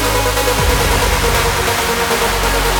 なに?